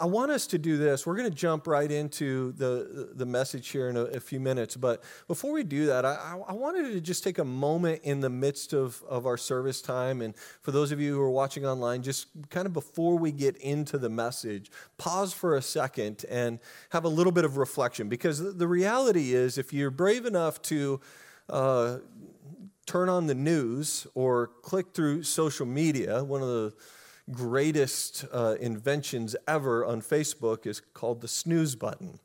I want us to do this. We're going to jump right into the, the message here in a, a few minutes. But before we do that, I, I, wanted to just take a moment in the midst of, of our service time. And for those of you who are watching online, just kind of before we get into the message, pause for a second and have a little bit of reflection. Because the reality is, if you're brave enough to uh, turn on the news or click through social media, one of the greatest uh, inventions ever on Facebook is called the snooze button.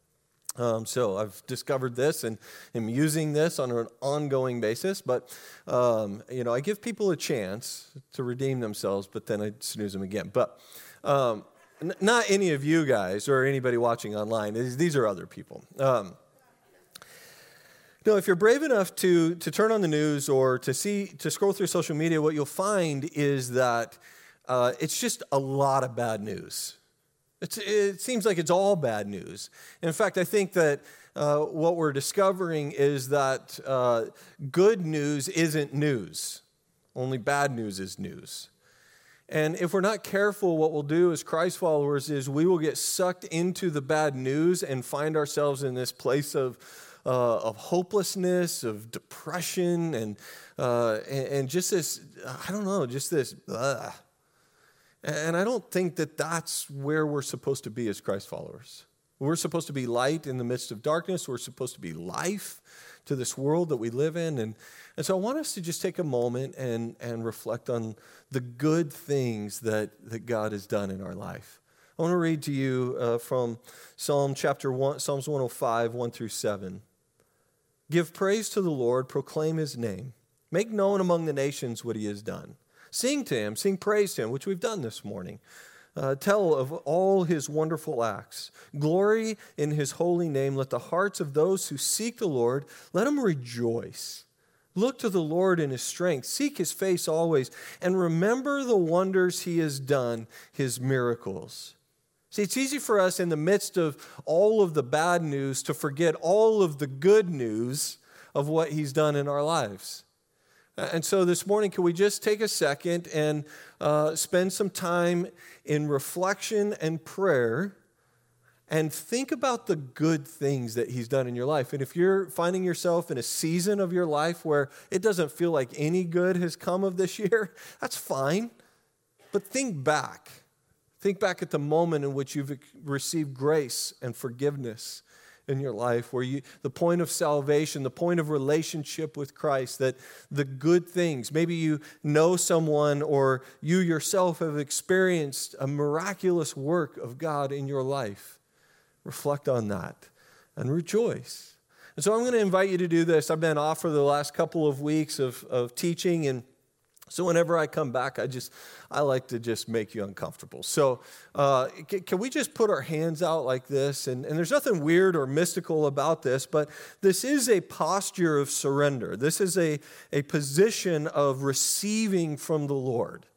Um, so I've discovered this and am using this on an ongoing basis. But um, you know, I give people a chance to redeem themselves, but then I snooze them again. But um, n- not any of you guys or anybody watching online. These, are other people. Um, no, if you're brave enough to, to turn on the news or to see to scroll through social media, what you'll find is that uh, it's just a lot of bad news. It's, it seems like it's all bad news. In fact, I think that uh, what we're discovering is that uh, good news isn't news, only bad news is news. And if we're not careful, what we'll do as Christ followers is we will get sucked into the bad news and find ourselves in this place of, uh, of hopelessness, of depression, and, uh, and, just this, I don't know, just this, uh, and I don't think that that's where we're supposed to be as Christ followers. We're supposed to be light in the midst of darkness. We're supposed to be life to this world that we live in. And, and so I want us to just take a moment and, and reflect on the good things that, that God has done in our life. I want to read to you uh, from Psalm chapter 1, Psalms 105, 1 through 7. Give praise to the Lord, proclaim his name, make known among the nations what he has done. Sing to him, sing praise to him, which we've done this morning. Uh, tell of all his wonderful acts. Glory in his holy name. Let the hearts of those who seek the Lord, let them rejoice. Look to the Lord in his strength. Seek his face always. And remember the wonders he has done, his miracles. See, it's easy for us in the midst of all of the bad news to forget all of the good news of what he's done in our lives. And so this morning, can we just take a second and uh, spend some time in reflection and prayer and think about the good things that He's done in your life? And if you're finding yourself in a season of your life where it doesn't feel like any good has come of this year, that's fine. But think back. Think back at the moment in which you've received grace and forgiveness in your life where you the point of salvation the point of relationship with christ that the good things maybe you know someone or you yourself have experienced a miraculous work of god in your life reflect on that and rejoice. And so i'm going to invite you to do this. I've been off for the last couple of weeks of, of teaching and so whenever I come back, I just I like to just make you uncomfortable. So uh, can, we just put our hands out like this? And, and there's nothing weird or mystical about this, but this is a posture of surrender. This is a, a position of receiving from the Lord.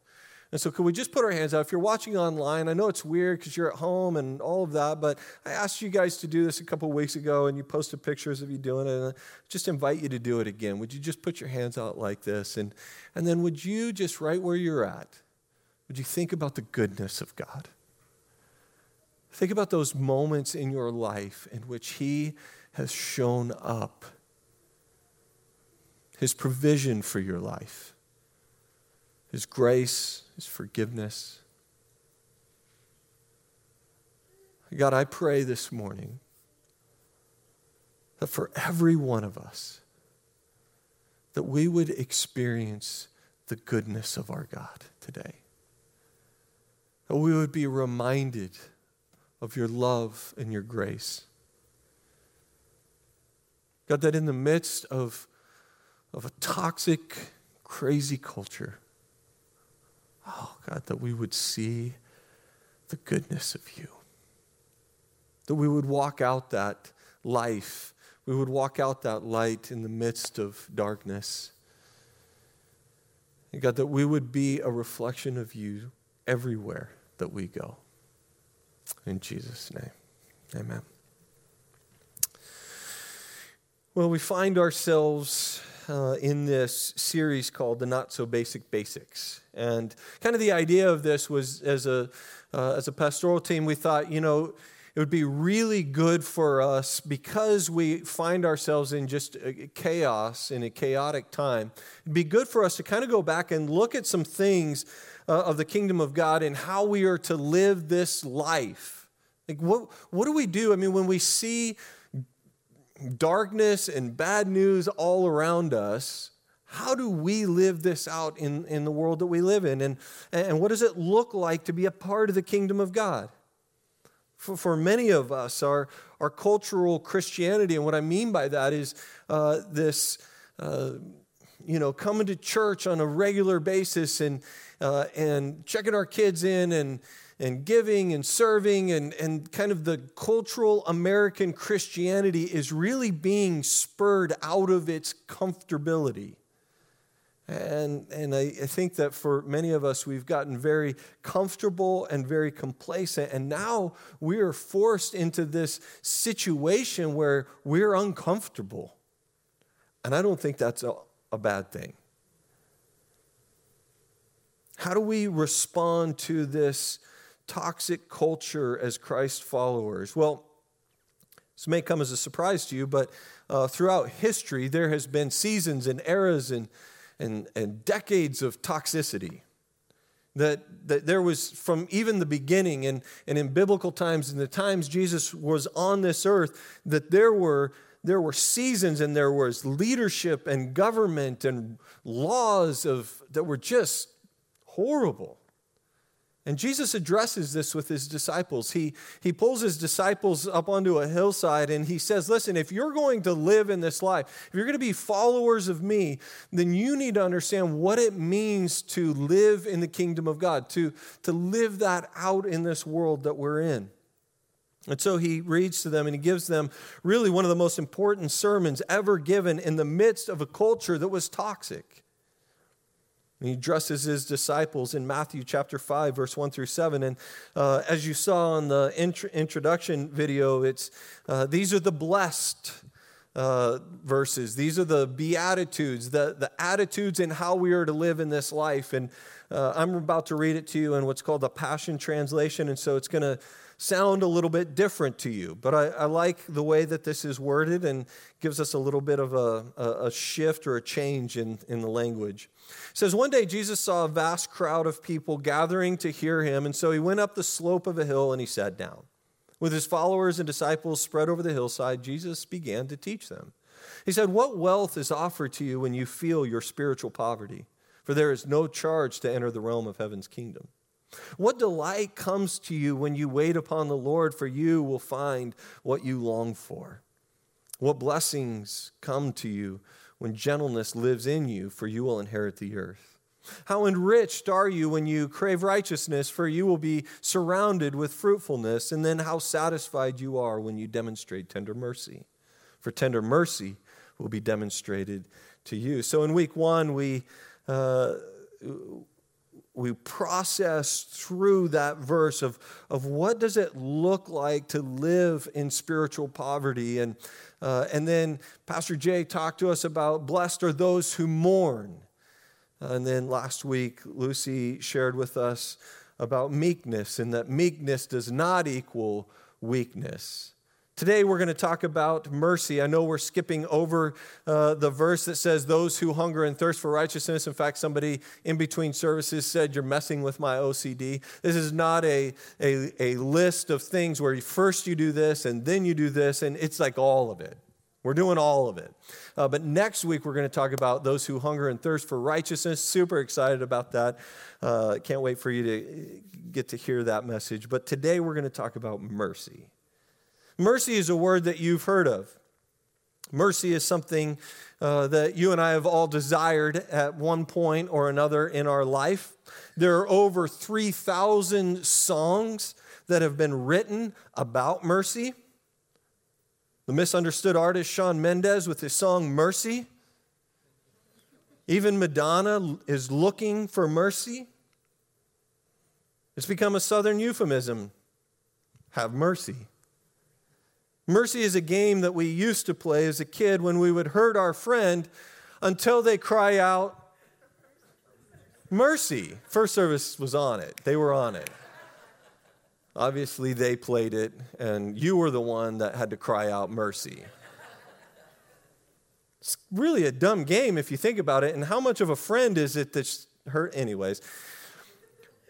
And so, could we just put our hands out? If you're watching online, I know it's weird because you're at home and all of that, but I asked you guys to do this a couple weeks ago and you posted pictures of you doing it. And I just invite you to do it again. Would you just put your hands out like this? And, and then, would you just right where you're at, would you think about the goodness of God? Think about those moments in your life in which He has shown up, His provision for your life, His grace his forgiveness. God, I pray this morning that for every one of us, that we would experience the goodness of our God today. That we would be reminded of your love and your grace. God, that in the midst of, of a toxic, crazy culture, Oh, God, that we would see the goodness of you. That we would walk out that life. We would walk out that light in the midst of darkness. And God, that we would be a reflection of you everywhere that we go. In Jesus' name, amen. Well, we find ourselves uh, in this series called The Not So Basic Basics. And kind of the idea of this was as a, uh, as a pastoral team, we thought, you know, it would be really good for us because we find ourselves in just chaos, in a chaotic time. It'd be good for us to kind of go back and look at some things uh, of the kingdom of God and how we are to live this life. Like, what, what do we do? I mean, when we see darkness and bad news all around us, how do we live this out in, in the world that we live in? And, and what does it look like to be a part of the kingdom of God? For, for many of us, our, our cultural Christianity, and what I mean by that is uh, this, uh, you know, coming to church on a regular basis and, uh, and checking our kids in and, and giving and serving and, and kind of the cultural American Christianity is really being spurred out of its comfortability. And, and I, I, think that for many of us, we've gotten very comfortable and very complacent. And now we are forced into this situation where we're uncomfortable. And I don't think that's a, a bad thing. How do we respond to this toxic culture as Christ followers? Well, this may come as a surprise to you, but uh, throughout history, there has been seasons and eras and, and, and decades of toxicity. That, that there was from even the beginning and, and in biblical times, in the times Jesus was on this earth, that there were there were seasons and there was leadership and government and laws of that were just horrible. And Jesus addresses this with his disciples. He, he pulls his disciples up onto a hillside and he says, Listen, if you're going to live in this life, if you're going to be followers of me, then you need to understand what it means to live in the kingdom of God, to, to live that out in this world that we're in. And so he reads to them and he gives them really one of the most important sermons ever given in the midst of a culture that was toxic. He addresses his disciples in Matthew chapter 5, verse 1 through 7. And uh, as you saw in the int- introduction video, it's, uh, these are the blessed uh, verses. These are the beatitudes, the, the attitudes in how we are to live in this life. And uh, I'm about to read it to you in what's called the Passion Translation. And so it's going to sound a little bit different to you. But I, I, like the way that this is worded and gives us a little bit of a, a, a shift or a change in, in the language. It says, One day Jesus saw a vast crowd of people gathering to hear him, and so he went up the slope of a hill and he sat down. With his followers and disciples spread over the hillside, Jesus began to teach them. He said, What wealth is offered to you when you feel your spiritual poverty? For there is no charge to enter the realm of heaven's kingdom. What delight comes to you when you wait upon the Lord, for you will find what you long for. What blessings come to you when gentleness lives in you, for you will inherit the earth. How enriched are you when you crave righteousness, for you will be surrounded with fruitfulness. And then how satisfied you are when you demonstrate tender mercy, for tender mercy will be demonstrated to you. So in week one, we. Uh, we process through that verse of, of what does it look like to live in spiritual poverty? And, uh, and then pastor jay talked to us about blessed are those who mourn. And then last week lucy shared with us about meekness and that meekness does not equal weakness Today, we're going to talk about mercy. I know we're skipping over uh, the verse that says, Those who hunger and thirst for righteousness. In fact, somebody in between services said, You're messing with my OCD. This is not a, a, a list of things where first you do this and then you do this, and it's like all of it. We're doing all of it. Uh, but next week, we're going to talk about those who hunger and thirst for righteousness. Super excited about that. Uh, can't wait for you to get to hear that message. But today, we're going to talk about mercy. Mercy is a word that you've heard of. Mercy is something uh, that you and I have all desired at one point or another in our life. There are over 3,000 songs that have been written about mercy. The misunderstood artist Shawn Mendes with his song Mercy. Even Madonna is looking for mercy. It's become a southern euphemism. Have mercy. Mercy is a game that we used to play as a kid when we would hurt our friend. until they cry out, Mercy. First service was on it, they were on it. Obviously, they played it, and you were the one that had to cry out mercy. It's really a dumb game if you think about it. And how much of a friend is it that's hurt, anyways?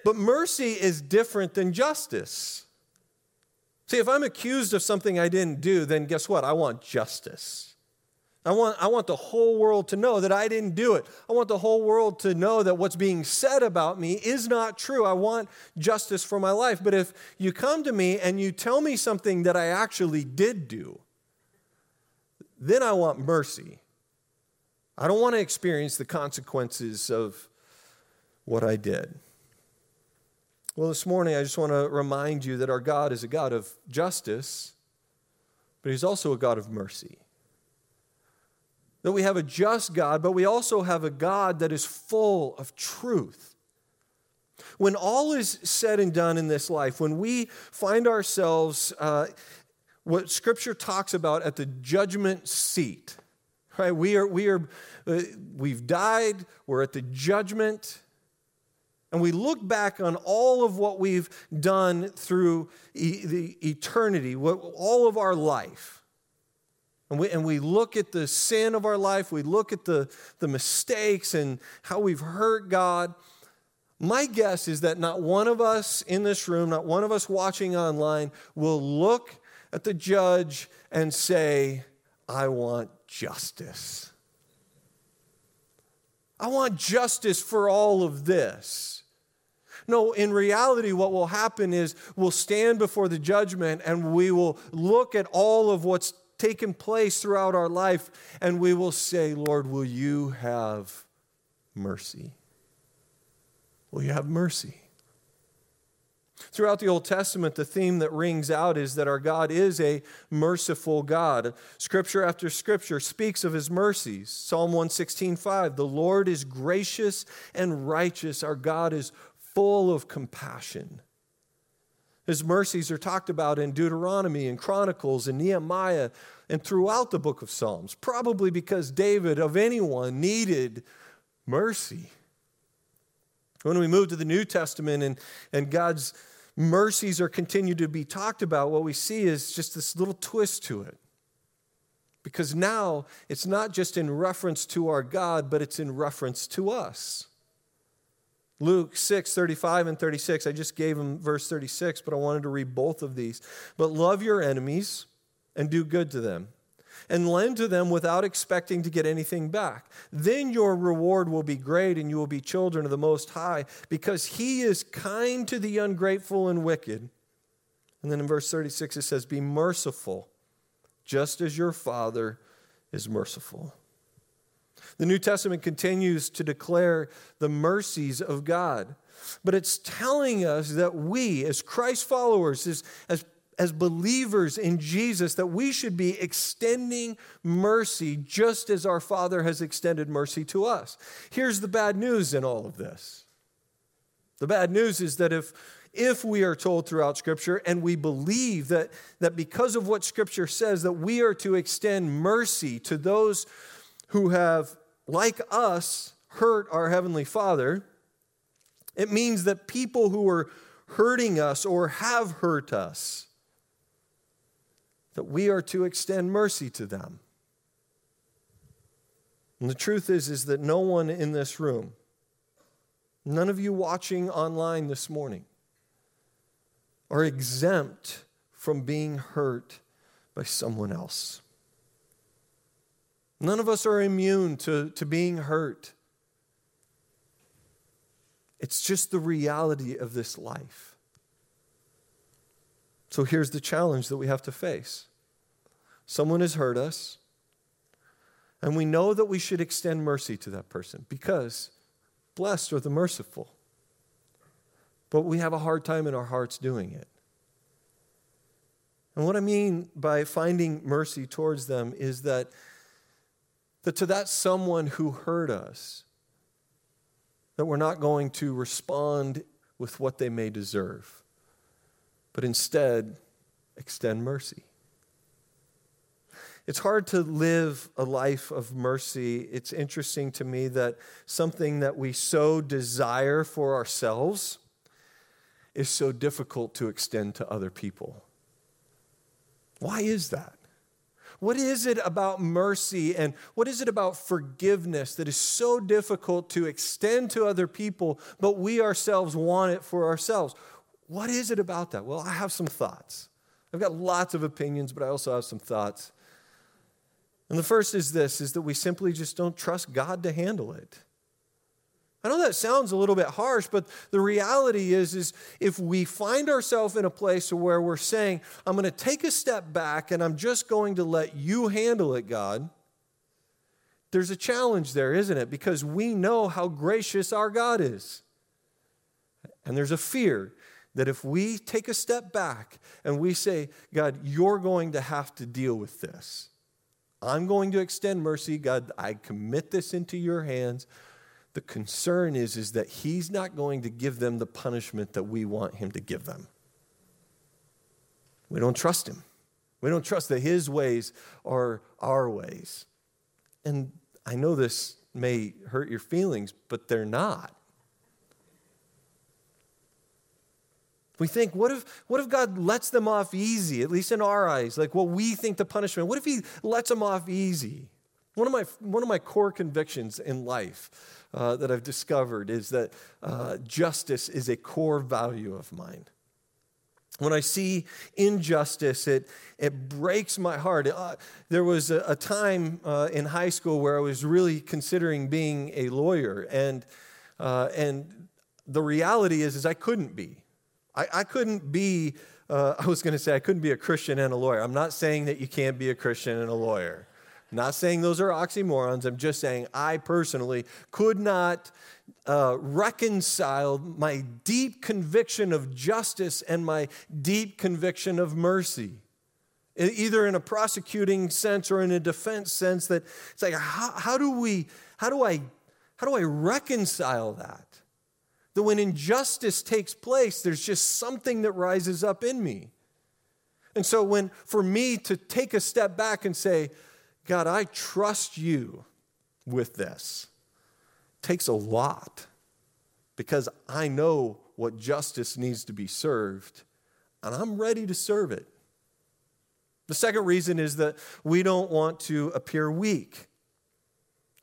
But mercy is different than justice. See, if I'm accused of something I didn't do, then guess what? I want justice. I want, I want the whole world to know that I didn't do it. I want the whole world to know that what's being said about me is not true. I want justice for my life. But if you come to me and you tell me something that I actually did do, then I want mercy. I don't want to experience the consequences of what I did. Well, this morning, I just want to remind you that our God is a God of justice, but He's also a God of mercy that we have a just God, but we also have a God that is full of truth. When all is said and done in this life, when we find ourselves, uh, what Scripture talks about at the judgment seat, right? We are, we are, uh, we've died. We're at the judgment, and we look back on all of what we've done through e- the eternity, what, all of our life. And we, and we look at the sin of our life, we look at the, the mistakes and how we've hurt God. My guess is that not one of us in this room, not one of us watching online, will look at the judge and say, I want justice. I want justice for all of this. No, in reality, what will happen is we'll stand before the judgment and we will look at all of what's taken place throughout our life, and we will say, Lord, will you have mercy? Will you have mercy? Throughout the Old Testament, the theme that rings out is that our God is a merciful God. Scripture after scripture speaks of his mercies. Psalm 116:5, "The Lord is gracious and righteous; our God is full of compassion." His mercies are talked about in Deuteronomy and Chronicles and Nehemiah and throughout the book of Psalms, probably because David, of anyone, needed mercy. When we move to the New Testament and, and God's mercies are continued to be talked about, what we see is just this little twist to it. Because now it's not just in reference to our God, but it's in reference to us. Luke 6, 35 and 36. I just gave him verse 36, but I wanted to read both of these. But love your enemies and do good to them, and lend to them without expecting to get anything back. Then your reward will be great, and you will be children of the Most High, because He is kind to the ungrateful and wicked. And then in verse 36, it says, Be merciful, just as your Father is merciful. The New Testament continues to declare the mercies of God. But it's telling us that we, as Christ followers, as, as, as believers in Jesus, that we should be extending mercy just as our Father has extended mercy to us. Here's the bad news in all of this. The bad news is that if if we are told throughout scripture and we believe that, that because of what scripture says that we are to extend mercy to those who have like us, hurt our Heavenly Father, it means that people who are hurting us or have hurt us, that we are to extend mercy to them. And the truth is, is that no one in this room, none of you watching online this morning, are exempt from being hurt by someone else. None of us are immune to, to being hurt. It's just the reality of this life. So here's the challenge that we have to face someone has hurt us, and we know that we should extend mercy to that person because blessed are the merciful. But we have a hard time in our hearts doing it. And what I mean by finding mercy towards them is that that to that someone who hurt us, that we're not going to respond with what they may deserve, but instead extend mercy. It's hard to live a life of mercy. It's interesting to me that something that we so desire for ourselves is so difficult to extend to other people. Why is that? What is it about mercy and what is it about forgiveness that is so difficult to extend to other people, but we ourselves want it for ourselves? What is it about that? Well, I have some thoughts. I've got lots of opinions, but I also have some thoughts. And the first is this is that we simply just don't trust God to handle it. I know that sounds a little bit harsh, but the reality is, is if we find ourselves in a place where we're saying, I'm going to take a step back and I'm just going to let you handle it, God, there's a challenge there, isn't it? Because we know how gracious our God is. And there's a fear that if we take a step back and we say, God, you're going to have to deal with this. I'm going to extend mercy. God, I commit this into your hands. The concern is, is that he's not going to give them the punishment that we want him to give them. We don't trust him. We don't trust that his ways are our ways. And I know this may hurt your feelings, but they're not. We think, what if, what if God lets them off easy, at least in our eyes, like what we think the punishment? What if He lets them off easy? One of my, one of my core convictions in life uh, that I've discovered is that uh, justice is a core value of mine. When I see injustice, it, it breaks my heart. Uh, there was a, a time uh, in high school where I was really considering being a lawyer, and, uh, and the reality is, is I couldn't be. I, I couldn't be, uh, I was going to say, I couldn't be a Christian and a lawyer. I'm not saying that you can't be a Christian and a lawyer. Not saying those are oxymorons. I'm just saying I personally could not uh, reconcile my deep conviction of justice and my deep conviction of mercy. Either in a prosecuting sense or in a defense sense, that it's like, how, how do we, how do I, how do I reconcile that? that when injustice takes place, there's just something that rises up in me. And so, when for me to take a step back and say, God, I trust you with this, takes a lot because I know what justice needs to be served and I'm ready to serve it. The second reason is that we don't want to appear weak.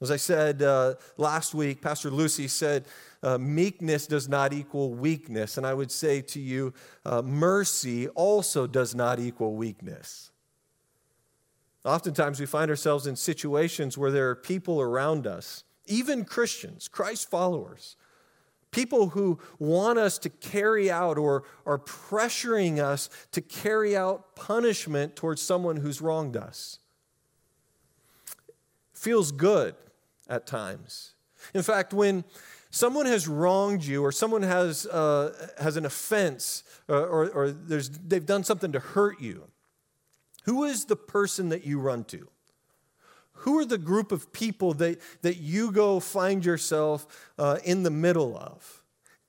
As I said uh, last week, Pastor Lucy said uh, meekness does not equal weakness. And I would say to you, uh, mercy also does not equal weakness. Oftentimes we find ourselves in situations where there are people around us, even Christians, Christ followers, people who want us to carry out or are pressuring us to carry out punishment towards someone who's wronged us. Feels good at times. In fact, when someone has wronged you or someone has, uh, has an offense or, or, or there's, they've done something to hurt you, who is the person that you run to? Who are the group of people that, that you go find yourself uh, in the middle of?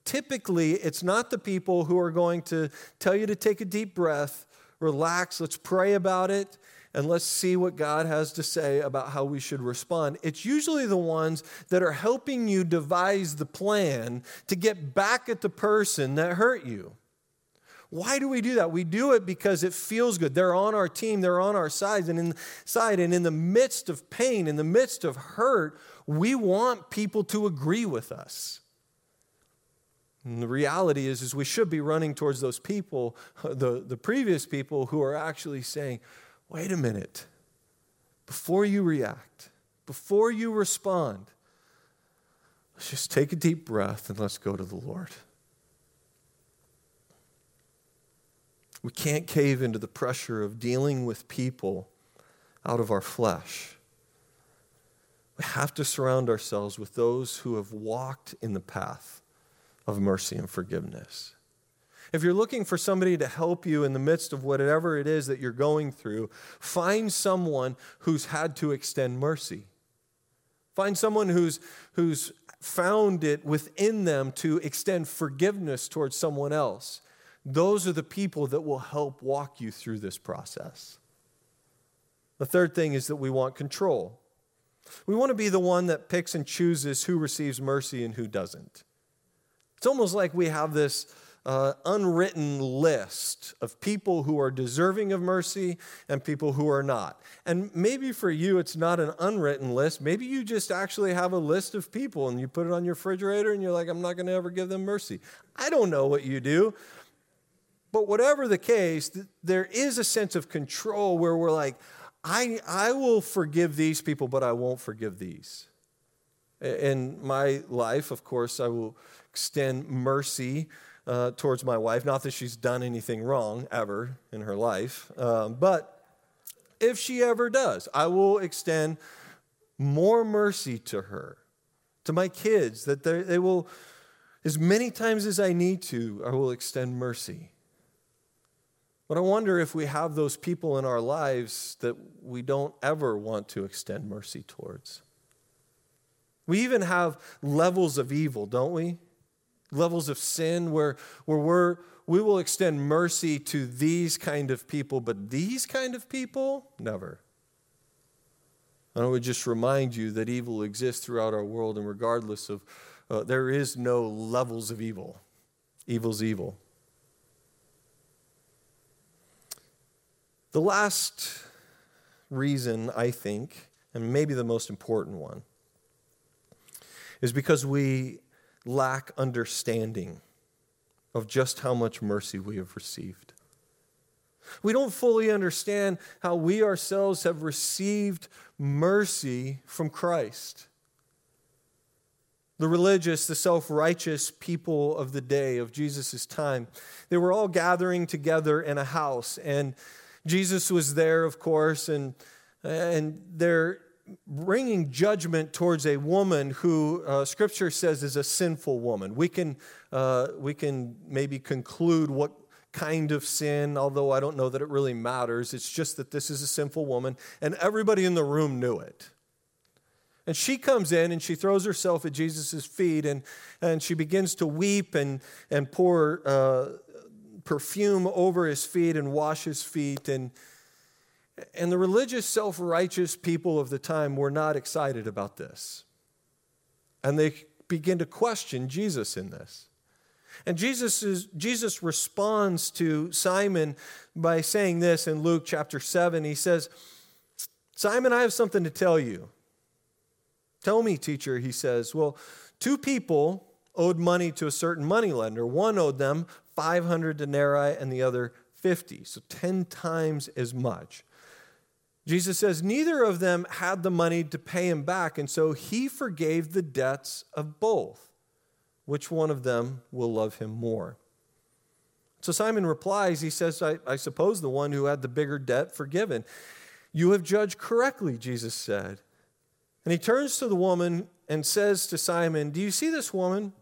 Typically, it's not the people who are going to tell you to take a deep breath, relax, let's pray about it, and let's see what God has to say about how we should respond. It's usually the ones that are helping you devise the plan to get back at the person that hurt you. Why do we do that? We do it because it feels good. They're on our team, they're on our side, and in side, and in the midst of pain, in the midst of hurt, we want people to agree with us. And the reality is, is we should be running towards those people, the, the previous people who are actually saying, wait a minute. Before you react, before you respond, let's just take a deep breath and let's go to the Lord. We can't cave into the pressure of dealing with people out of our flesh. We have to surround ourselves with those who have walked in the path of mercy and forgiveness. If you're looking for somebody to help you in the midst of whatever it is that you're going through, find someone who's had to extend mercy. Find someone who's, who's found it within them to extend forgiveness towards someone else. Those are the people that will help walk you through this process. The third thing is that we want control. We want to be the one that picks and chooses who receives mercy and who doesn't. It's almost like we have this uh, unwritten list of people who are deserving of mercy and people who are not. And maybe for you, it's not an unwritten list. Maybe you just actually have a list of people and you put it on your refrigerator and you're like, I'm not going to ever give them mercy. I don't know what you do. But whatever the case, there is a sense of control where we're like, I, I will forgive these people, but I won't forgive these. In my life, of course, I will extend mercy uh, towards my wife. Not that she's done anything wrong ever in her life, um, but if she ever does, I will extend more mercy to her, to my kids, that they will, as many times as I need to, I will extend mercy. But I wonder if we have those people in our lives that we don't ever want to extend mercy towards. We even have levels of evil, don't we? levels of sin where, where we're, we will extend mercy to these kind of people, but these kind of people, never. And I would just remind you that evil exists throughout our world, and regardless of, uh, there is no levels of evil. Evil's evil. The last reason, I think, and maybe the most important one, is because we lack understanding of just how much mercy we have received. We don't fully understand how we ourselves have received mercy from Christ. The religious, the self righteous people of the day, of Jesus' time, they were all gathering together in a house. And Jesus was there, of course, and, and they're bringing judgment towards a woman who uh, Scripture says is a sinful woman. We can, uh, we can maybe conclude what kind of sin, although I don't know that it really matters. It's just that this is a sinful woman, and everybody in the room knew it. And she comes in and she throws herself at Jesus' feet and, and she begins to weep and, and pour uh, perfume over his feet and wash his feet. And, and the religious, self righteous people of the time were not excited about this. And they begin to question Jesus in this. And Jesus, is, Jesus responds to Simon by saying this in Luke chapter 7. He says, Simon, I have something to tell you. Tell me, teacher, he says. Well, two people owed money to a certain moneylender. One owed them 500 denarii and the other 50, so 10 times as much. Jesus says neither of them had the money to pay him back, and so he forgave the debts of both. Which one of them will love him more? So Simon replies, he says, I, I suppose the one who had the bigger debt forgiven. You have judged correctly, Jesus said. And he turns to the woman and says to Simon, Do you see this woman?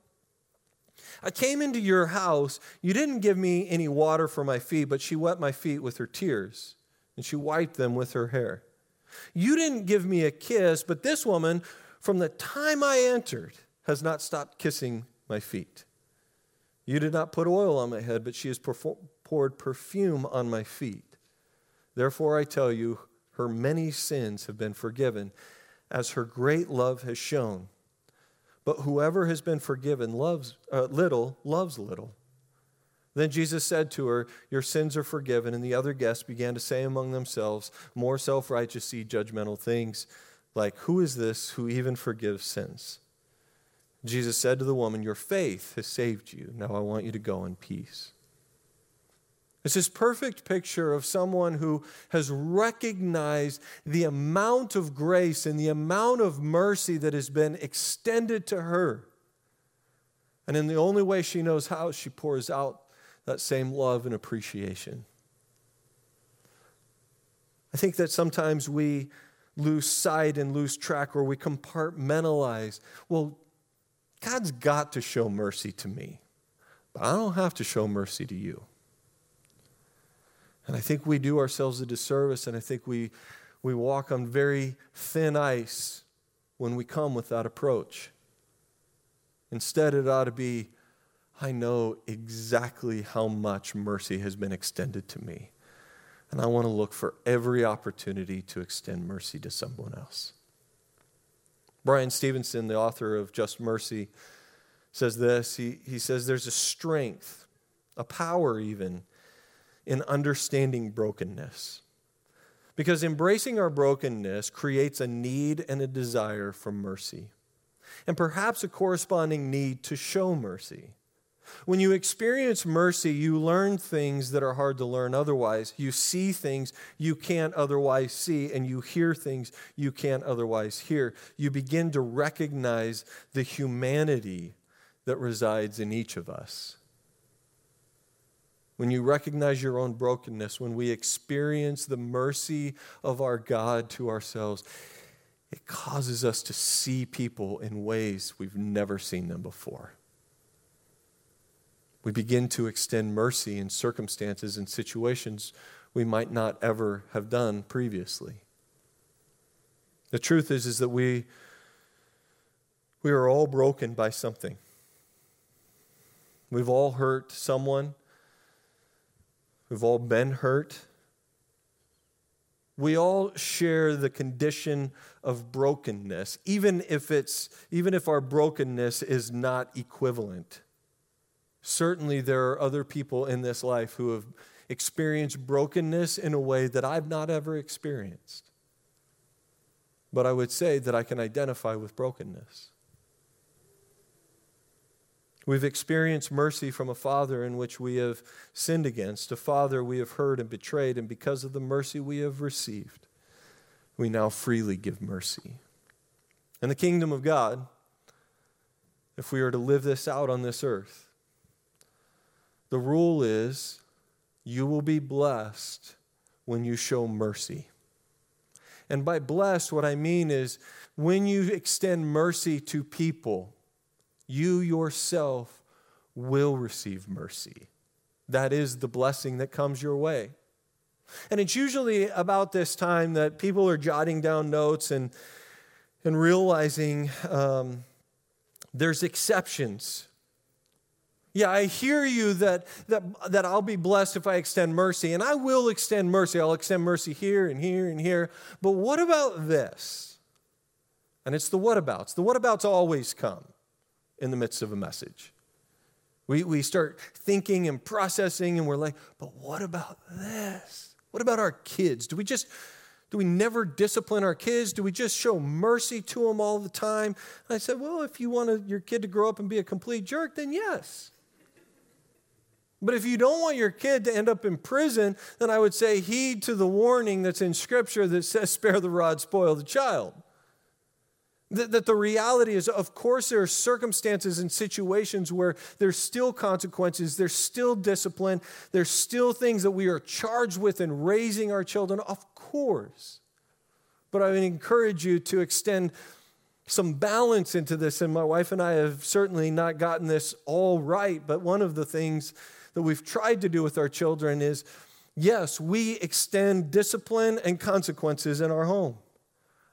I came into your house. You didn't give me any water for my feet, but she wet my feet with her tears and she wiped them with her hair. You didn't give me a kiss, but this woman, from the time I entered, has not stopped kissing my feet. You did not put oil on my head, but she has poured perfume on my feet. Therefore, I tell you, her many sins have been forgiven, as her great love has shown. But whoever has been forgiven loves uh, little loves little. Then Jesus said to her, Your sins are forgiven. And the other guests began to say among themselves, more self righteous, judgmental things, like, Who is this who even forgives sins? Jesus said to the woman, Your faith has saved you. Now I want you to go in peace. It's this perfect picture of someone who has recognized the amount of grace and the amount of mercy that has been extended to her. And in the only way she knows how, she pours out that same love and appreciation. I think that sometimes we lose sight and lose track or we compartmentalize. Well, God's got to show mercy to me, but I don't have to show mercy to you. And I think we do ourselves a disservice, and I think we, we walk on very thin ice when we come with that approach. Instead, it ought to be I know exactly how much mercy has been extended to me. And I want to look for every opportunity to extend mercy to someone else. Bryan Stevenson, the author of Just Mercy, says this. He, he says there's a strength, a power even, in understanding brokenness. Because embracing our brokenness creates a need and a desire for mercy, and perhaps a corresponding need to show mercy. When you experience mercy, you learn things that are hard to learn otherwise. You see things you can't otherwise see, and you hear things you can't otherwise hear. You begin to recognize the humanity that resides in each of us when you recognize your own brokenness, when we experience the mercy of our God to ourselves, it causes us to see people in ways we've never seen them before. We begin to extend mercy in circumstances and situations we might not ever have done previously. The truth is, is that we, we are all broken by something. We've all hurt someone We've all been hurt. We all share the condition of brokenness, even if, it's, even if our brokenness is not equivalent. Certainly, there are other people in this life who have experienced brokenness in a way that I've not ever experienced. But I would say that I can identify with brokenness. We've experienced mercy from a father in which we have sinned against, a father we have hurt and betrayed, and because of the mercy we have received, we now freely give mercy. And the kingdom of God, if we are to live this out on this earth, the rule is you will be blessed when you show mercy. And by blessed, what I mean is when you extend mercy to people, you yourself will receive mercy. That is the blessing that comes your way. And it's usually about this time that people are jotting down notes and, and realizing um, there's exceptions. Yeah, I hear you that, that, that I'll be blessed if I extend mercy, and I will extend mercy. I'll extend mercy here and here and here. But what about this? And it's the whatabouts. The whatabouts always come in the midst of a message. We, we start thinking and processing, and we're like, but what about this? What about our kids? Do we just, do we never discipline our kids? Do we just show mercy to them all the time? And I said, well, if you want your kid to grow up and be a complete jerk, then yes. But if you don't want your kid to end up in prison, then I would say heed to the warning that's in Scripture that says, spare the rod, spoil the child. That, that the reality is, of course, there are circumstances and situations where there's still consequences, there's still discipline, there's still things that we are charged with in raising our children, of course. But I would encourage you to extend some balance into this. And my wife and I have certainly not gotten this all right, but one of the things that we've tried to do with our children is yes, we extend discipline and consequences in our home.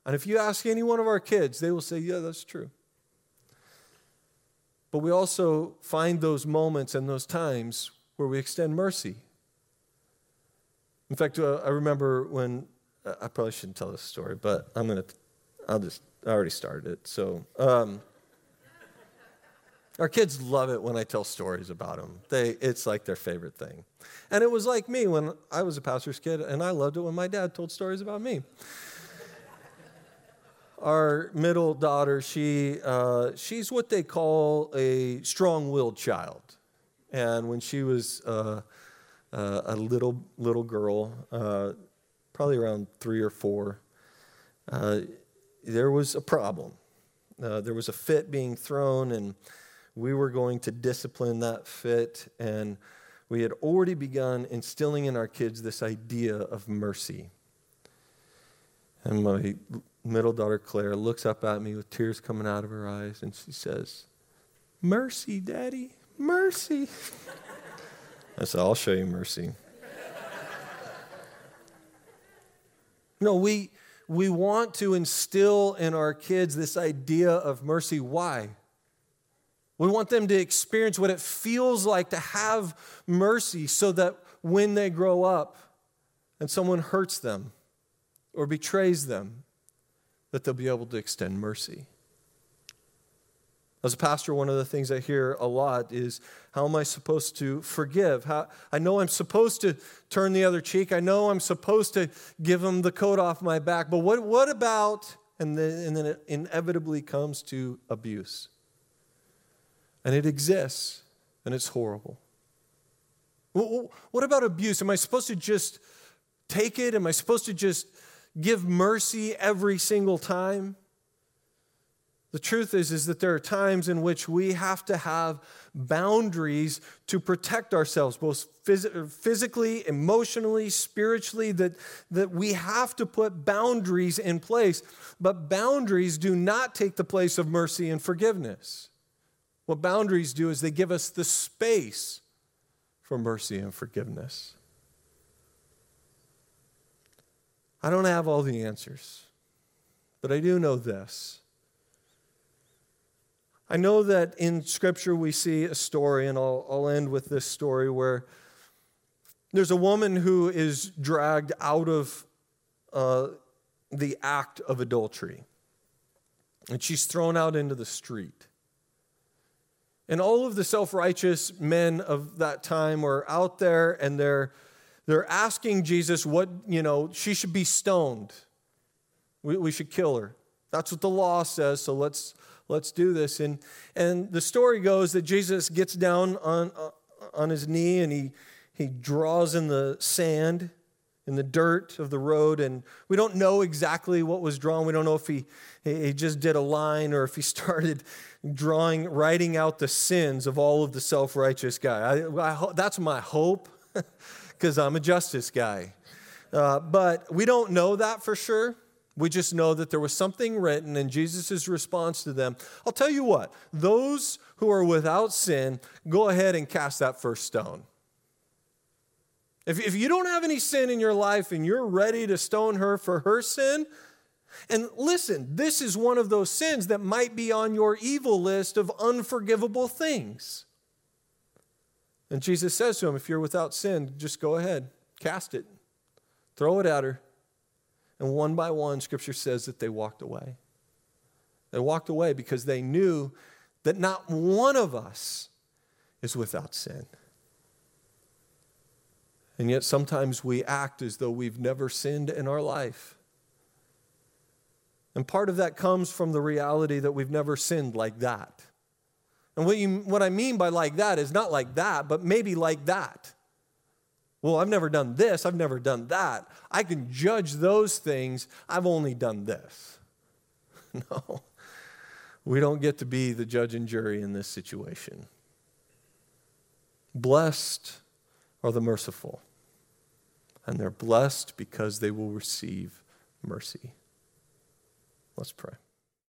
And if you ask any one of our kids, they will say, Yeah, that's true. But we also find those moments and those times where we extend mercy. In fact, uh, I remember when I probably shouldn't tell this story, but I'm to, I'll just, I already started it. So, um, our kids love it when I tell stories about them. They, it's like their favorite thing. And it was like me when I was a pastor's kid, and I loved it when my dad told stories about me our middle daughter, she, uh, she's what they call a strong willed child. And when she was uh, uh, a little, little girl, uh, probably around three or four, uh, there was a problem. Uh, there was a fit being thrown, and we were going to discipline that fit. And we had already begun instilling in our kids this idea of mercy. And my middle daughter, Claire, looks up at me with tears coming out of her eyes and she says, Mercy, Daddy, mercy. I said, I'll show you mercy. no, we, we want to instill in our kids this idea of mercy. Why? We want them to experience what it feels like to have mercy so that when they grow up, and someone hurts them or betrays them, that they'll be able to extend mercy. As a pastor, one of the things I hear a lot is how am I supposed to forgive? How, I know I'm supposed to turn the other cheek. I know I'm supposed to give them the coat off my back. But what, what about, and then, and then it inevitably comes to abuse. And it exists, and it's horrible. What about abuse? Am I supposed to just take it? Am I supposed to just give mercy every single time? The truth is, is that there are times in which we have to have boundaries to protect ourselves, both phys- physically, emotionally, spiritually, that, that we have to put boundaries in place. But boundaries do not take the place of mercy and forgiveness. What boundaries do is they give us the space for mercy and forgiveness. I don't have all the answers, but I do know this I know that in Scripture we see a story, and I'll, I'll end with this story where there's a woman who is dragged out of uh, the act of adultery, and she's thrown out into the street. And all of the self righteous men of that time were out there and they're, they're asking Jesus what, you know, she should be stoned. We, we should kill her. That's what the law says, so let's, let's do this. And, and the story goes that Jesus gets down on, uh, on his knee and he, he draws in the sand, in the dirt of the road. And we don't know exactly what was drawn. We don't know if he, he just did a line or if he started drawing, writing out the sins of all of the self righteous guy. I, I, that's my hope because I'm a justice guy. Uh, but we don't know that for sure. We just know that there was something written and Jesus' response to them. I'll tell you what, those who are without sin, go ahead and cast that first stone. If, if you don't have any sin in your life and you're ready to stone her for her sin, and listen, this is one of those sins that might be on your evil list of unforgivable things. And Jesus says to him, If you're without sin, just go ahead, cast it, throw it at her. And one by one, Scripture says that they walked away. They walked away because they knew that not one of us is without sin. And yet sometimes we act as though we've never sinned in our life. And part of that comes from the reality that we've never sinned like that. And what, you, what I mean by like that is not like that, but maybe like that. Well, I've never done this, I've never done that. I can judge those things. I've only done this. No, we don't get to be the judge and jury in this situation. Blessed are the merciful, and they're blessed because they will receive mercy. Let's pray.